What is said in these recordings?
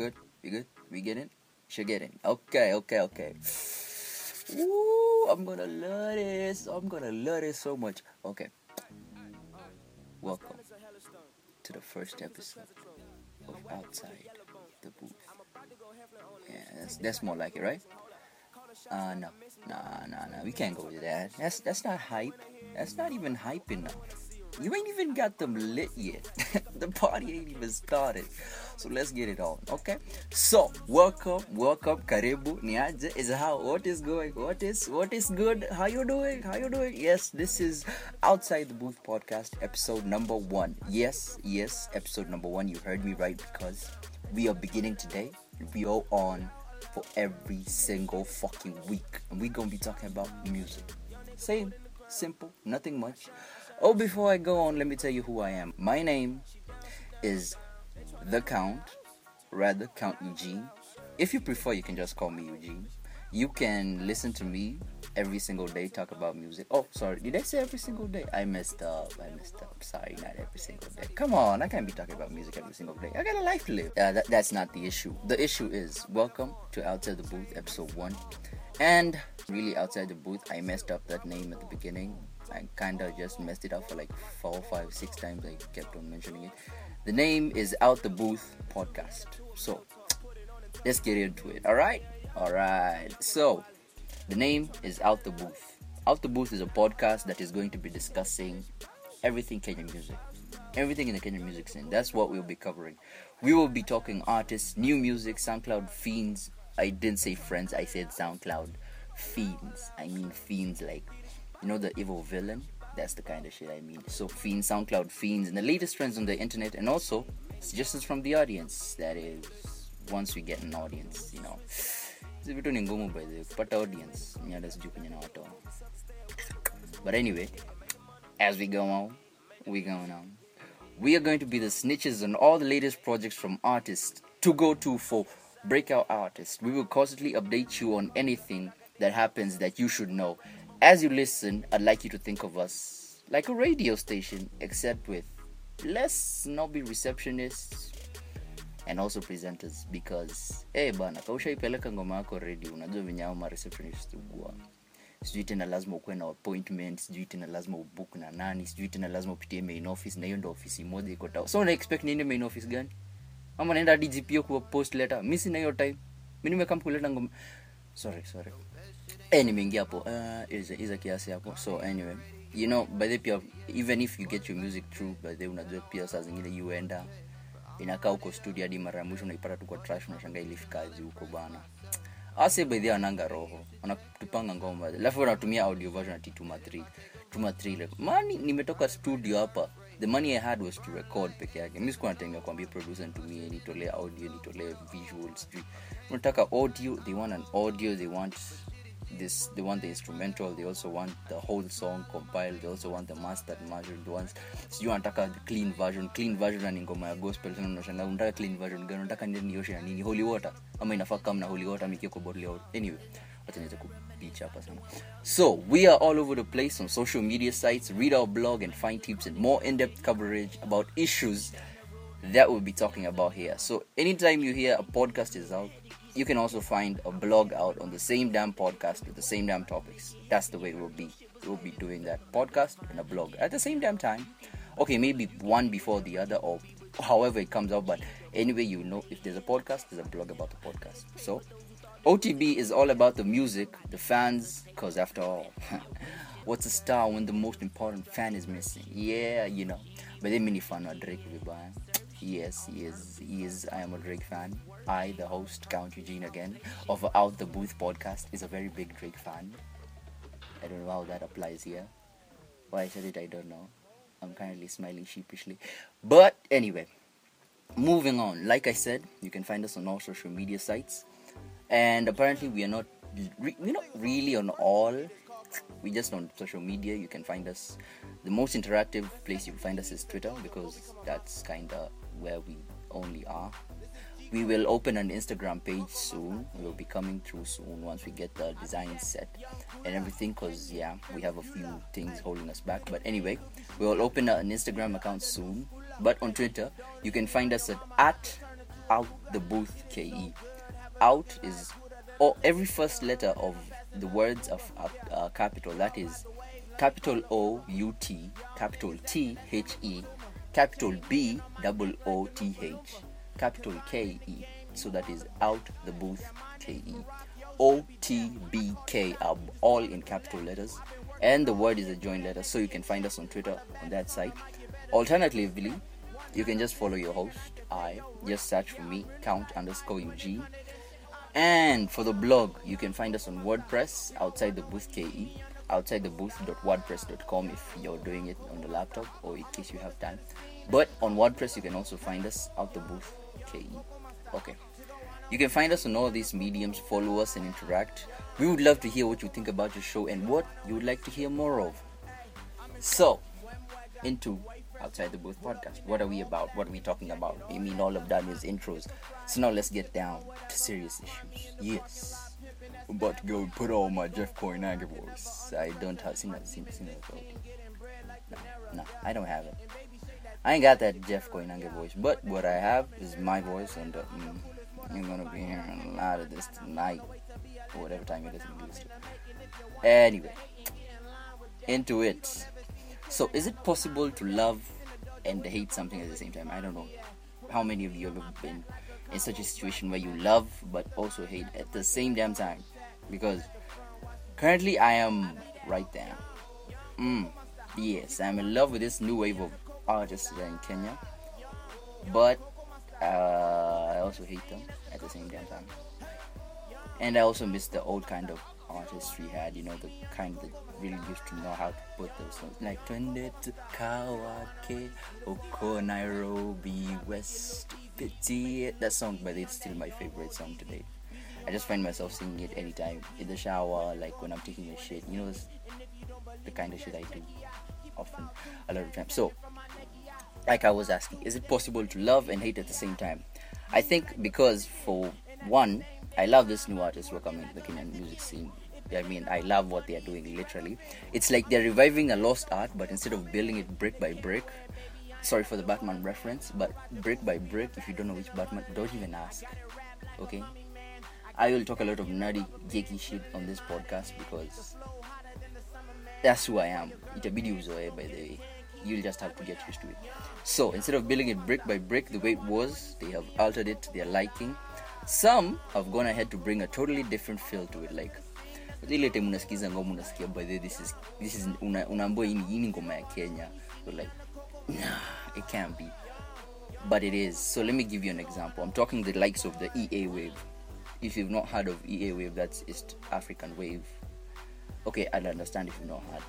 good? We good? We get in? Should get in. Okay, okay, okay. Ooh, I'm gonna love this. I'm gonna love this so much. Okay. Welcome to the first episode of Outside the Booth. Yeah, that's, that's more like it, right? Uh, no, nah, nah, nah. We can't go with that. That's that's not hype. That's not even hype enough. You ain't even got them lit yet. the party ain't even started. So let's get it on, okay? So welcome, welcome, karibu, niaje is how what is going, what is what is good, how you doing, how you doing? Yes, this is outside the booth podcast, episode number one. Yes, yes, episode number one. You heard me right because we are beginning today. We are on for every single fucking week, and we're gonna be talking about music. Same, simple, nothing much. Oh, before I go on, let me tell you who I am. My name is the Count, rather Count Eugene. If you prefer, you can just call me Eugene. You can listen to me every single day talk about music. Oh, sorry, did I say every single day? I messed up. I messed up. Sorry, not every single day. Come on, I can't be talking about music every single day. I got a life to live. Uh, that, that's not the issue. The issue is welcome to Outside the Booth, episode one. And really, outside the booth, I messed up that name at the beginning. I kind of just messed it up for like four, five, six times. I kept on mentioning it. The name is Out the Booth Podcast. So let's get into it. All right, all right. So the name is Out the Booth. Out the Booth is a podcast that is going to be discussing everything Kenyan music, everything in the Kenyan music scene. That's what we'll be covering. We will be talking artists, new music, SoundCloud fiends. I didn't say friends. I said SoundCloud fiends. I mean fiends like you know the evil villain. That's the kind of shit I mean. So fiends, SoundCloud fiends, and the latest trends on the internet, and also suggestions from the audience. That is once we get an audience, you know. Hizi vitu ni ngumu by the kupata audience. Hata sijui kwenye nawatoa. But anyway, as we go on, we go on. We are going to be the snitches on all the latest projects from artists to go to for breakout artists. We will constantly update you on anything that happens that you should know. As you listen, I'd like you to think of us like a radio station, except with less snobby receptionists and also presenters. Because hey bana kaushaipeleka ngoma yako radio unajua venye hao ma receptionist ugua sijui tena lazima ukuwe na appointment sijui tena lazima ubook na nani sijui tena lazima upitie main office na hiyo ndo ofisi moja iko tao so una expect niende main office gani? Ama naenda hadi kuwa post letter? Mi sina hiyo time. Mi nimekam kuleta ngoma. Sorry sorry eh nimeingia hapo. Uh, iza, kiasi hapo. So anyway. You know by the pia even if you get your music through by the unajua pia saa zingine yuenda inakaa huko studio hadi mara ya mwisho unaipata tu kwa trash unashangaa ilifikaji huko bana. Ase by the wananga roho. Wanatupanga ngoma. Alafu wanatumia audio version ati tuma 3 tuma 3 like mani nimetoka studio hapa. The money i had was to record peke yake. Mi sikuwa natenga kuambia producer nitumie nitolee audio nitolee visuals unataka audio they want an audio they want this they want the instrumental they also want the whole song compiled they also want the mastered version the ones sijui the clean version clean version na ni ngoma ya gospel sana unashangaa unataka clean version gani unataka nioshe na nini holy water. Ama inafaa kama na holy water mikie kwa bottle ya anyway wacha niweze kupicha hapa sana so we are all over the place on social media sites. Read our blog and find tips and more in-depth coverage about issues that we'll be talking about here. So anytime you hear a podcast is out, you can also find a blog out on the same damn podcast with the same damn topics. That's the way it will be we'll be doing that podcast and a blog at the same damn time. Okay, maybe one before the other or however it comes out, but anyway, you know if there's a podcast, there's a blog about the podcast. So OTB is all about the music, the fans, because after all, what's a star when the most important fan is missing? Yeah, you know. But then many fan of Drake. Yes, he is. He is. I am a Drake fan. I, the host, Count Eugene again, of Out the Booth podcast, is a very big Drake fan. I don't know how that applies here. Why I said it, I don't know. I'm currently smiling sheepishly. But anyway, moving on. Like I said, you can find us on all social media sites, and apparently we are not. Re- we're not really on all. We just on social media. You can find us. The most interactive place you can find us is Twitter because that's kind of where we only are. We will open an Instagram page soon. We'll be coming through soon once we get the design set and everything. Cause yeah, we have a few things holding us back. But anyway, we'll open an Instagram account soon. But on Twitter, you can find us at at out the booth ke out is or every first letter of the words of uh, capital that is capital o u t capital t h e capital b double o t h capital k e. So that is out the booth ke o t b k are all in capital letters. And the word is a joint letter so you can find us on twitter on that site. Alternatively you can just follow your host. I just search for me count underscore ug and for the blog you can find us on wordpress outside the booth ke outside the booth.wordpress.com if you're doing it on the laptop or in case you have time. But on wordpress you can also find us out the booth ke okay you can find us on all these mediums follow us and interact we would love to hear what you think about your show and what you would like to hear more of so into outside the booth podcast what are we about what are we talking about i mean all of that is intros so now let's get down to serious issues yes I'm about to go put on my Jeff Koinange voice. I don't have seen that seen, seen that no, no, I don't have it. I ain't got that Jeff Koinange voice, but what I have is my voice, and uh, mm, you're gonna be hearing a lot of this tonight, or whatever time to this. Anyway, into it. So, is it possible to love and hate something at the same time? I don't know. How many of you have been in such a situation where you love but also hate at the same damn time? Because currently I am right there. Mm, yes, I'm in love with this new wave of artists in Kenya, but uh, I also hate them at the same damn time. And I also miss the old kind of artists we had, you know, the kind that really used to know how to put those songs like Twende to Kawake, Oko Nairobi, West Pity. That song, but it's still my favorite song today. I just find myself singing it anytime in the shower, like when I'm taking a shit. You know, the kind of shit I do often, a lot of times. So, like I was asking, is it possible to love and hate at the same time? I think because for one, I love this new artist who are coming to the Kenyan music scene. I mean, I love what they are doing. Literally, it's like they're reviving a lost art, but instead of building it brick by brick, sorry for the Batman reference, but brick by brick. If you don't know which Batman, don't even ask. Okay, I will talk a lot of nerdy, geeky shit on this podcast because that's who I am. It's Itabidi uzoe, by the way. You'll just have to get used to it. So instead of building it brick by brick the way it was, they have altered it to their liking. Some have gone ahead to bring a totally different feel to it, like ile time unasikiza ngoma unasikia by the this is this is una, unaambiwa hii ni- ngoma ya Kenya. Like, nah, it can't be. But it is. So let me give you an example. I'm talking the likes of the EA wave. If you've not heard of EA wave, that's East African wave. Okay, I'll understand if you've not heard.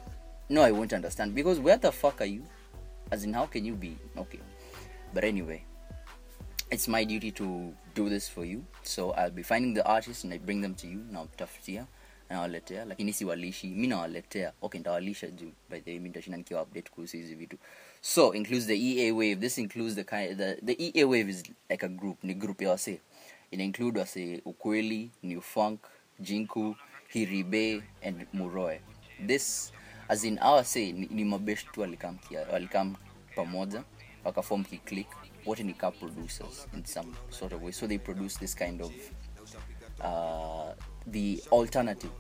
No, I won't understand because where the fuck are you? As in, how can you be? Okay. But anyway, it's my duty to do this for you. So I'll be finding the artists and I bring them to you. Nawatafutia nawaletea, lakini siwalishi, mi nawaletea. Okay, ntawalisha juu by the way, mi nikiwa update kuhusu hizi vitu. So includes the EA wave. This includes the kind the the EA wave is like a group, ni group ya wase. Ina include wase Ukweli, New Funk, Jinku, Hiribae and Muroe. This as in our say ni, ni mabest tu walikam walikam pamoja wakaform kiclick wote ni car producers in some sort of way. So they produce this kind of uh, the alternative.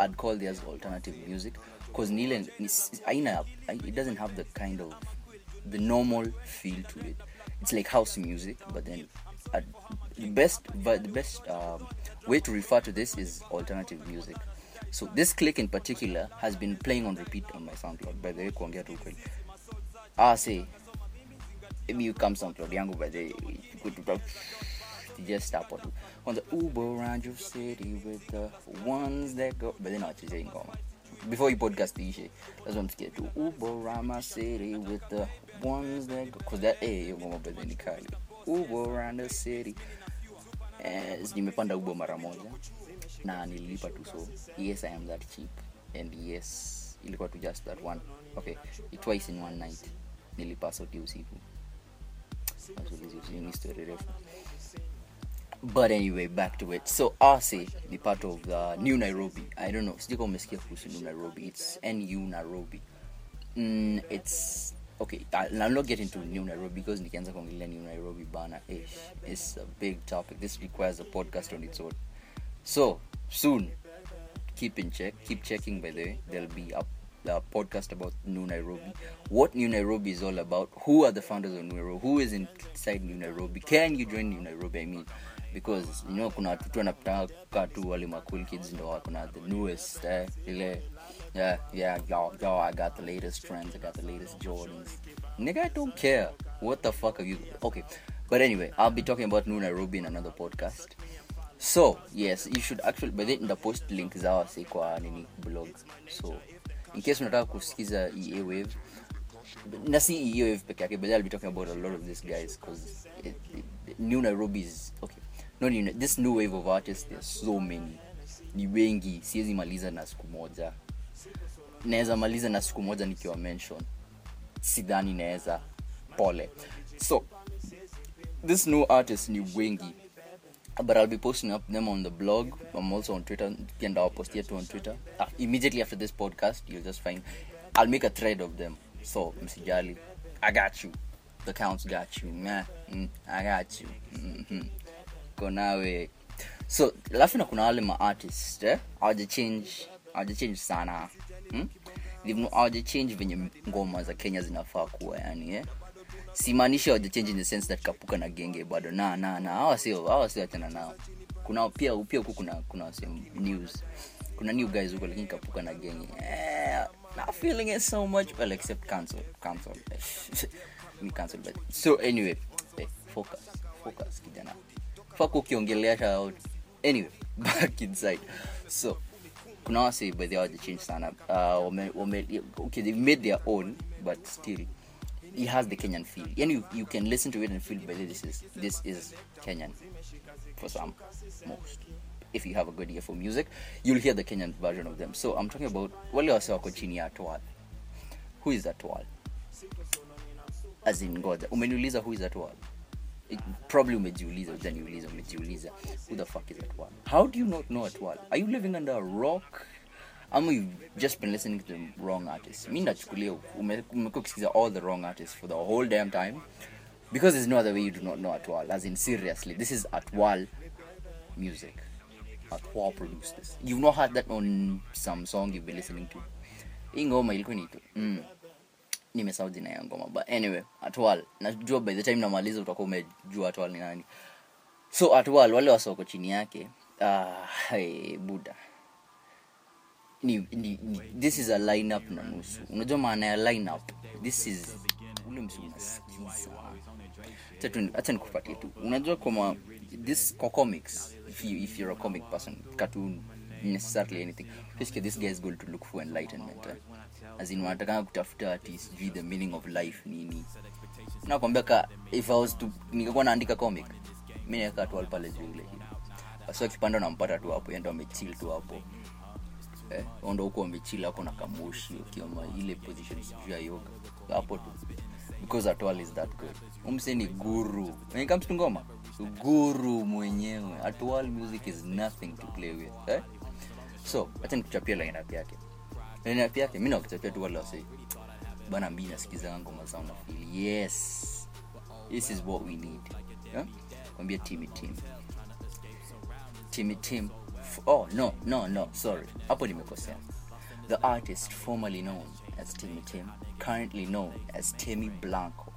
I'd call theirs alternative music. Because nile aina it doesn't have the kind of the normal feel to it. It's like house music but then uh, the best but the best um, way to refer to this is alternative music so this click in particular has been playing on repeat on my soundcloud by the way kuongea tu ukweli. Ah say you come soundcloud yangu by the way just hapo tu. Kwanza ubo around your city with the ones that go but then nawachezea hii ngoma. Before hii podcast lazima msikie tu ubo around my city with the ones that go cause that eh hiyo ngoma by the way ni kali. Ubo around the city. Eh, nimepanda ubo mara moja na nililipa tu so yes i am that cheap. And yes ilikuwa tu just that one. Okay twice in one night. Nilipa soti usiku. Ni story refu. But anyway back to it. So rc ni part of the new nairobi. I don't know. Sijui kama umesikia kuhusu new nairobi. It's nu nairobi. Mm, it's okay I'll not get into new nairobi because nikianza kuongelea new nairobi bana ish, it's a big topic. This requires a podcast on its own. So soon. Keep in check keep checking by the way. There'll be a, podcast about new nairobi. What new nairobi is all about who are the founders of new nairobi who is inside new nairobi can you join new nairobi i mean? Because you know kuna watu tu wanataka tu wale macool kids ndo wako na the newest eh, ile yeah yeah y'all y'all i got the latest trends i got the latest jordans. Nigga i don't care. What the fuck are you okay. But anyway i'll be talking about new nairobi in another podcast so yes you should actually by then the post link zao si kwa nini blog. So in case unataka kusikiza ea wave na si ea wave peke yake but i'll be talking about a lot of these guys because new nairobi is okay no new, this new wave of artists there's so many. Ni wengi siwezi maliza na siku moja. Naweza maliza na siku moja nikiwa mention. Sidhani naweza pole. So this new artist ni wengi but I'll be posting up them on the blog. I'm also on Twitter. And I'll post it on Twitter. Uh, immediately after this podcast, you'll just find. I'll make a thread of them. So, Msijali, I got you. The counts got you. Nah, mm, I got you. Mm-hmm. Konawe. So, alafu na kuna wale ma artist eh? Hawaja change, hawaja change sana. Hmm? They've- Hawaja change venye ngoma za Kenya zinafaa kuwa yani eh? Simaanishi hawajachange in kapuka na genge bado. Na na na nao. Kuna pia huku kuna kuna news. Kuna new guys huko lakini kapuka na genge. Eh, feeling it so much well except cancel cancel. Me cancel but so anyway. Eh, focus focus kijana. Fuck ukiongelea out. Anyway back inside. So kuna wase by the way change sana. Uh, wame, wame, okay they made their own but still it has the Kenyan feel. And you, you can listen to it and feel by this is this is Kenyan for some most. If you have a good ear for music, you'll hear the Kenyan version of them. So I'm talking about wale wase wako chini ya Atwal. Who is Atwal? As in God. Umeniuliza who is Atwal? It, probably umejiuliza ujaniuliza umejiuliza who the fuck is Atwal? How do you not know Atwal? Are you living under a rock? Ama you've just been listening to the wrong artist. Mi nachukulia ume- umekuwa ukisikiza all the wrong artists for the whole damn time. Because there's no other way you do not know atwal as in seriously this is atwal music. Atwal produced this. You've not had that on some song you've been listening to. Hii ilikuwa nitu mm. nimesahau jina but anyway atwal najua by the time namaliza utakuwa umejua atwal ni nani. So atwal wale wasoko chini yake uh, hey, buda ni, ni, ni, this is a lineup na nusu. Unajua maana ya lineup? This is ule msi unasikiza Acha tu- acha nikupatie tu. Unajua kama this kwa comics if, you, if you're a comic person cartoon necessarily anything basically this guy is going to look for enlightenment eh? as in wanatakanga kutafuta ati the meaning of life nini. Nakwambia ka if i was to ningekuwa naandika comic mi naweka tu pale juu ile basi akipanda nampata tu hapo yendo amechil tu hapo eh, ndo huko wamechila hapo na kamoshi ukioma ile position sijuu ya yoga. Hapo tu. Because atwal is that good. Umse ni guru. When it comes to ngoma. Guru mwenyewe. Atwal music is nothing to play with. Eh? so acha nikuchapia lineup yake. Lineup yake mi nakuchapia tu wale wase bana mi nasikiza ngoma zao na feel yes. This is what we need. Yeah? kwambia timi tim. Timmy Tim. F- Oh, no, no, no, sorry. Hapo nimekosea. The artist formerly known as Timmy Tim, currently known as Timmy Blanco.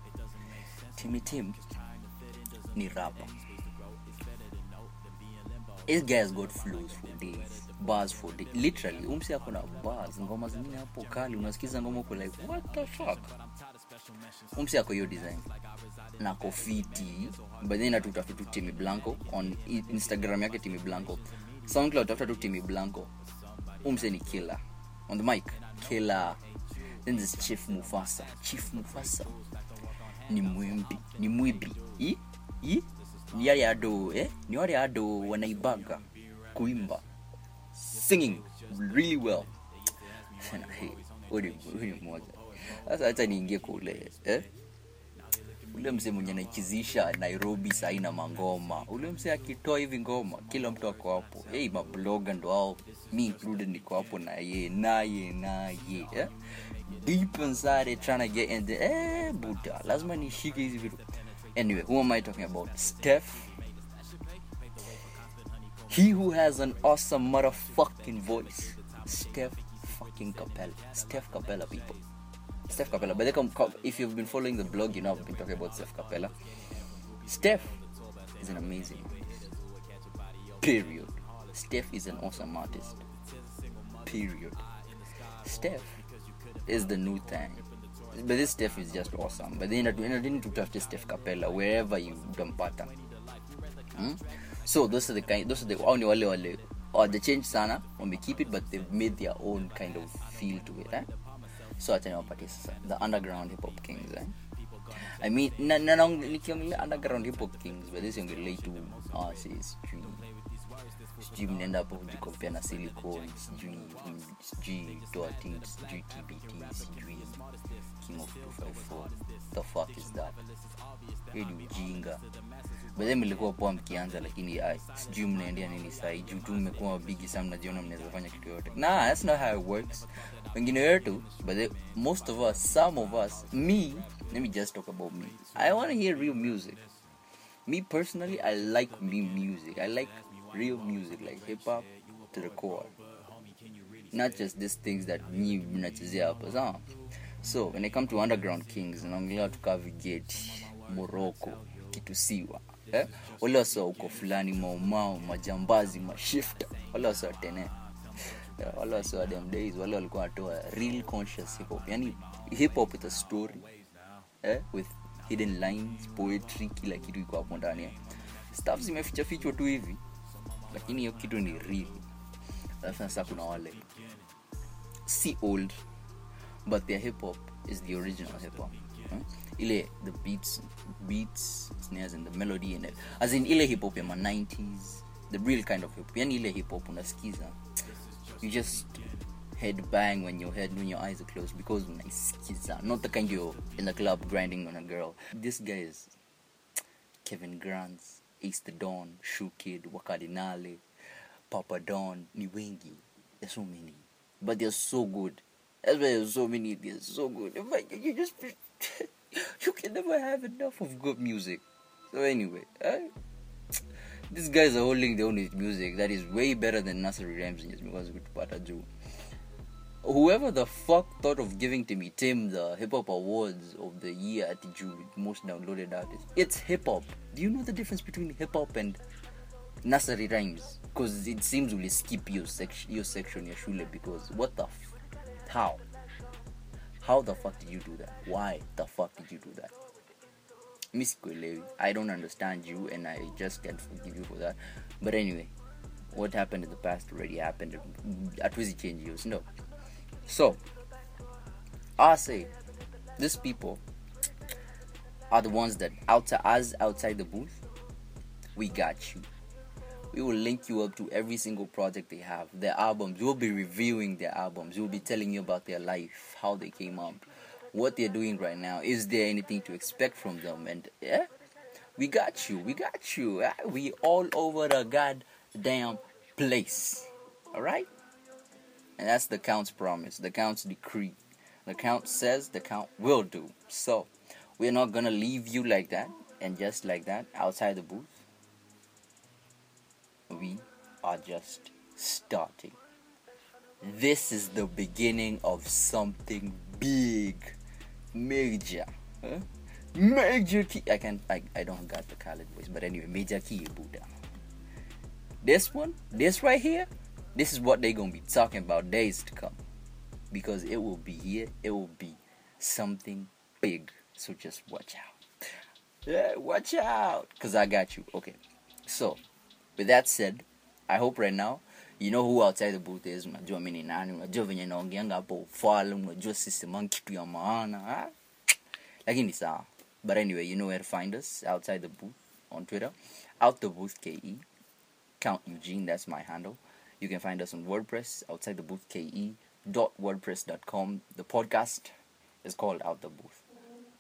Timmy Tim ni rapper. This guy's got flows for days, bars for days. Literally, umsi ako na bars, ngoma zingine hapo kali, unasikiza ngoma uko like, what the fuck? Umsi ako hiyo design na kofiti but then natutafuta Timmy blanco on instagram yake Timmy blanco soundcloud tafuta tu timi blanco. Umse ni killer. On the mic killer. Then this chief mufasa. Chief mufasa. Ni mwimbi ni mwibi i i ni yale ado eh? Ni wale ado wanaibaga. Kuimba. Singing really well. Huyu ni mmoja. Sasa hata niingie kule eh ule msee mwenye anachizisha nairobi saina mangoma. Ule msee akitoa hivi ngoma kila mtu ako hapo. Hey, mabloga ndo ao mi included niko hapo naye naye naye eh? deep inside trying to get in the eh, buda lazima nishike hizi vitu. Anyway who am i talking about? Steph. He who has an awesome motherfucking voice. Steph fucking capella. Steph capella people Steph Kapela. But they if you've been following the blog, you know I've been talking about Steph Kapela. Steph is an amazing. Period. Steph is an awesome artist. Period. Steph is the new thing. But this Steph is just awesome. But then I didn't to touch Steph Kapela wherever you dampata. Hmm? So those are the kind those are the only wale wale or they change sana when we keep it but they've made their own kind of feel to it eh? So acha niwapatie sasa the underground hip hop kings eh? I mean na, na, na, nikiongelea underground hip hop kings but this ongelei tu ah si sijui sijui mnaenda hapo kujikompea na silicon sijui sijui toa Tins, sijui tbt sijui king of 254 the fuck is that? hiyo ni ujinga bedhe mlikuwa poa mkianza lakini ai, sijui mnaendea nini sahii juu tu mmekuwa wabigi sana mnajiona mnaweza fanya kitu yoyote. Nah that's not how it works. Wengine wetu but most of us some of us me let me just talk about me. I want to hear real music. Me personally i like me music. I like real music like hip to the core. Not just these things that nyi mnachezea hapa sawa? So when i come to underground kings naongelea tukaa vigeti moroko kitusiwa eh? wale wasa uko fulani maumao majambazi mashifta wale wasa tene Yeah, wale wasa wa wale walikuwa wanatoa real conscious hip hop yani hip hop with a story eh? with hidden lines poetry kila kitu iko hapo ndani eh? stuff zimeficha fichwa tu hivi lakini hiyo kitu ni real alafu sasa kuna wale si old but their hip hop is the original hip hop? Ile the beats beats snares and the melody and it. as in ile hip hop ya ma 90s the real kind of hip hop yani ile hip hop unasikiza you just head bang when your head when your eyes are closed because unaisikiza not the kind you're in the club grinding on a girl this guy is Kevin Grants, Ace the Dawn, Shoe Kid, Wakadinali, Papa Don, ni wengi. There's so many. But they're so good. That's why there's so many. They're so good. You just you can never have enough of good music. So anyway, eh, these guys are holding their own music that is way better than Nursery Rhymes and just because we pata juu. Whoever the fuck thought of giving Timmy Tim the hip hop awards of the year at the most downloaded artist, it's hip hop. Do you know the difference between hip hop and nursery rhymes? Because it seems we skip your section, your section, your shule. Because what the, f- how, how the fuck did you do that? Why the fuck did you do that? Miss Kwelewi, I don't understand you, and I just can't forgive you for that. But anyway, what happened in the past already happened. At least change yours, no. So, I say, these people are the ones that outside us outside the booth, we got you. We will link you up to every single project they have, their albums. We'll be reviewing their albums. We'll be telling you about their life, how they came up, what they're doing right now. Is there anything to expect from them? And yeah, we got you. We got you. Ah, We all over the goddamn place. All right. And that's the count's promise, the count's decree. The count says, the count will do. So, we're not gonna leave you like that and just like that outside the booth. We are just starting. This is the beginning of something big, major. Huh? Major key. I can't, I, I don't got the Khaled voice, but anyway, major key, Buddha. This one, this right here, this is what they're gonna be talking about days to come because it will be here it will be something big so just watch out yeah watch out because i got you okay so with that said i hope right now you know who outside the booth is unajua mi ni nani unajua venye naongeanga hapo ufala unajua sisemang kitu ya maana ah? lakini sawa but anyway you know where to find us outside the booth on twitter out the booth ke count eugene that's my handle you can find us on WordPress outside the booth ke.wordpress.com. The podcast is called Out the Booth.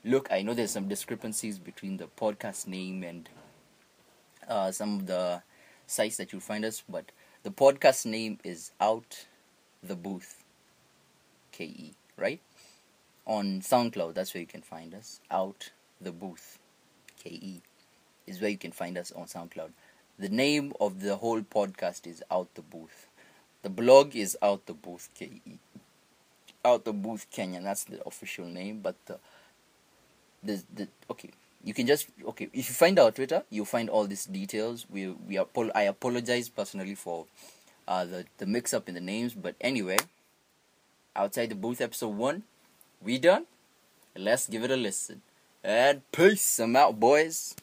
look, I know there's some discrepancies between the podcast name and uh, some of the sites that you'll find us, but the podcast name is Out the Booth KE, right? On SoundCloud, that's where you can find us. Out the Booth KE is where you can find us on SoundCloud. The name of the whole podcast is Out the Booth. The blog is Out the Booth KE. Out the Booth Kenya, that's the official name, but uh, the, the, the okay you can just okay if you find our twitter you'll find all these details. We we are i apologize personally for uh the the mix up in the names but anyway outside the booth episode one we done. Let's give it a listen. And peace. I'm out boys